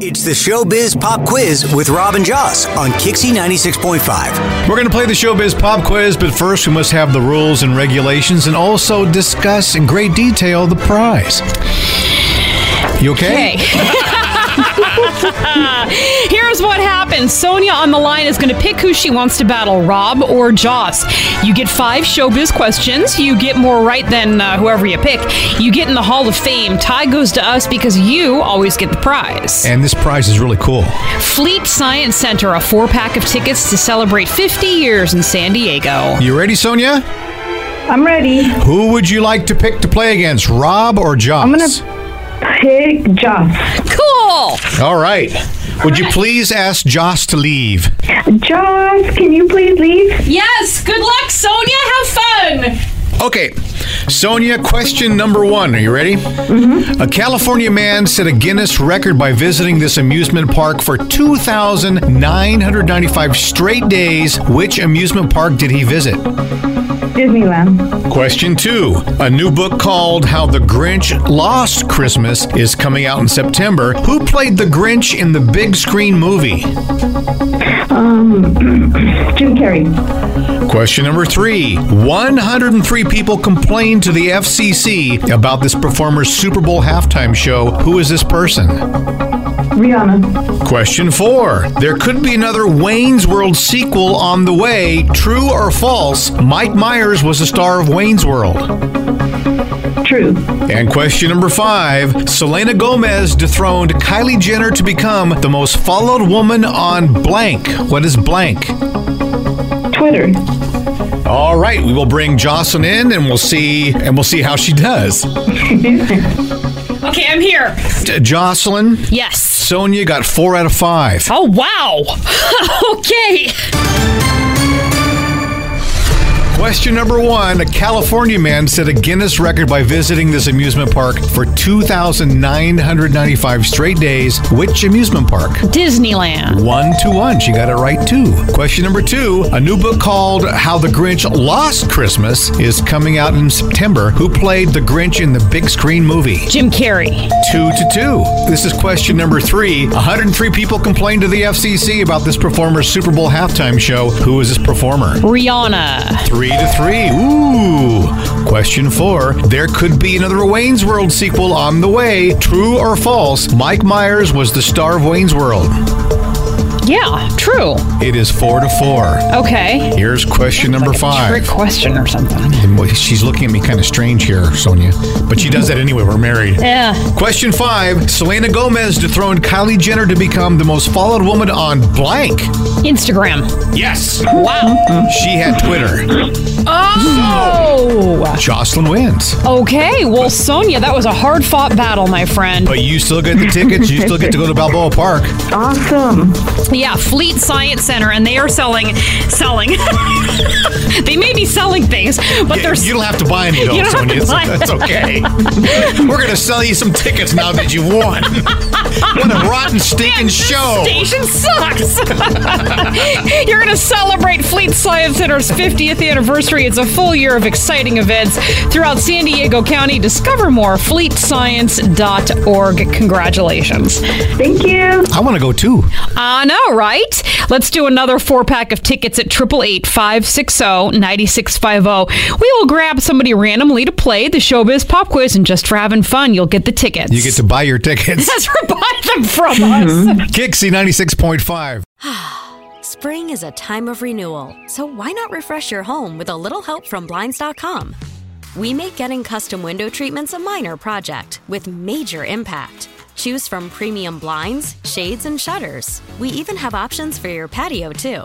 It's the Showbiz Pop Quiz with Robin Joss on KyXy 96.5. We're going to play the Showbiz Pop Quiz, but first we must have the rules and regulations and also discuss in great detail the prize. You okay? Here's what happens Sonia on the line is going to pick who she wants to battle, Rob or Joss. You get five showbiz questions. You get more right than uh, whoever you pick. You get in the Hall of Fame. Tie goes to us because you always get the prize. And this prize is really cool. Fleet Science Center, a four pack of tickets to celebrate 50 years in San Diego. You ready, Sonia? I'm ready. Who would you like to pick to play against, Rob or Joss? I'm gonna pick Joss. Cool! All right. Would you please ask Joss to leave? Joss, can you please leave? Yes, good luck, Sonia. Have fun. Okay. Sonia, question number one. Are you ready? Mm-hmm. A California man set a Guinness record by visiting this amusement park for 2,995 straight days. Which amusement park did he visit? Disneyland. Question two. A new book called How the Grinch Lost Christmas is coming out in September. Who played the Grinch in the big screen movie? Um, Jim Carrey. Question number three 103 people complained to the FCC about this performer's Super Bowl halftime show. Who is this person? Rihanna. Question four There could be another Wayne's World sequel on the way. True or false? Mike Myers was the star of Wayne's World. True. And question number five Selena Gomez dethroned Kylie Jenner to become the most followed woman on blank. What is blank? Twitter. All right, we will bring Jocelyn in and we'll see and we'll see how she does. Okay, I'm here. J- Jocelyn, Yes. Sonia got four out of five. Oh, wow. okay. Question number one A California man set a Guinness record by visiting this amusement park for 2,995 straight days. Which amusement park? Disneyland. One to one. She got it right too. Question number two A new book called How the Grinch Lost Christmas is coming out in September. Who played the Grinch in the big screen movie? Jim Carrey. Two to two. This is question number three. 103 people complained to the FCC about this performer's Super Bowl halftime show. Who is this performer? Rihanna. Three to three. Ooh. Question four. There could be another Wayne's World sequel on the way. True or false? Mike Myers was the star of Wayne's World. Yeah, true. It is four to four. Okay. Here's question number five. Trick question or something. And boy, She's looking at me kind of strange here, Sonia. But she does that anyway. We're married. Yeah. Question five. Selena Gomez dethroned Kylie Jenner to become the most followed woman on blank. Instagram. Yes. Wow. She had Twitter. Oh. Jocelyn wins. Okay. Well, Sonia, that was a hard fought battle, my friend. But you still get the tickets. You still get to go to Balboa Park. Awesome. Yeah, Fleet Science Center, and they are selling, selling. they may be selling things, but they're. You don't have to buy any though, You Sonia. to That's okay. We're gonna sell you some tickets now that you won. What a rotten, stinking show! Station sucks. You're going to celebrate Fleet Science Center's 50th anniversary. It's a full year of exciting events throughout San Diego County. Discover more fleetscience.org. Congratulations. Thank you. I want to go too. I know, right? Let's do another four pack of tickets at 888 560 9650. We will grab somebody randomly to play the Showbiz Pop Quiz, and just for having fun, you'll get the tickets. You get to buy your tickets. That's for buy them from us. KyXy 96.5. Spring is a time of renewal, so why not refresh your home with a little help from Blinds.com? We make getting custom window treatments a minor project with major impact. Choose from premium blinds, shades, and shutters. We even have options for your patio, too.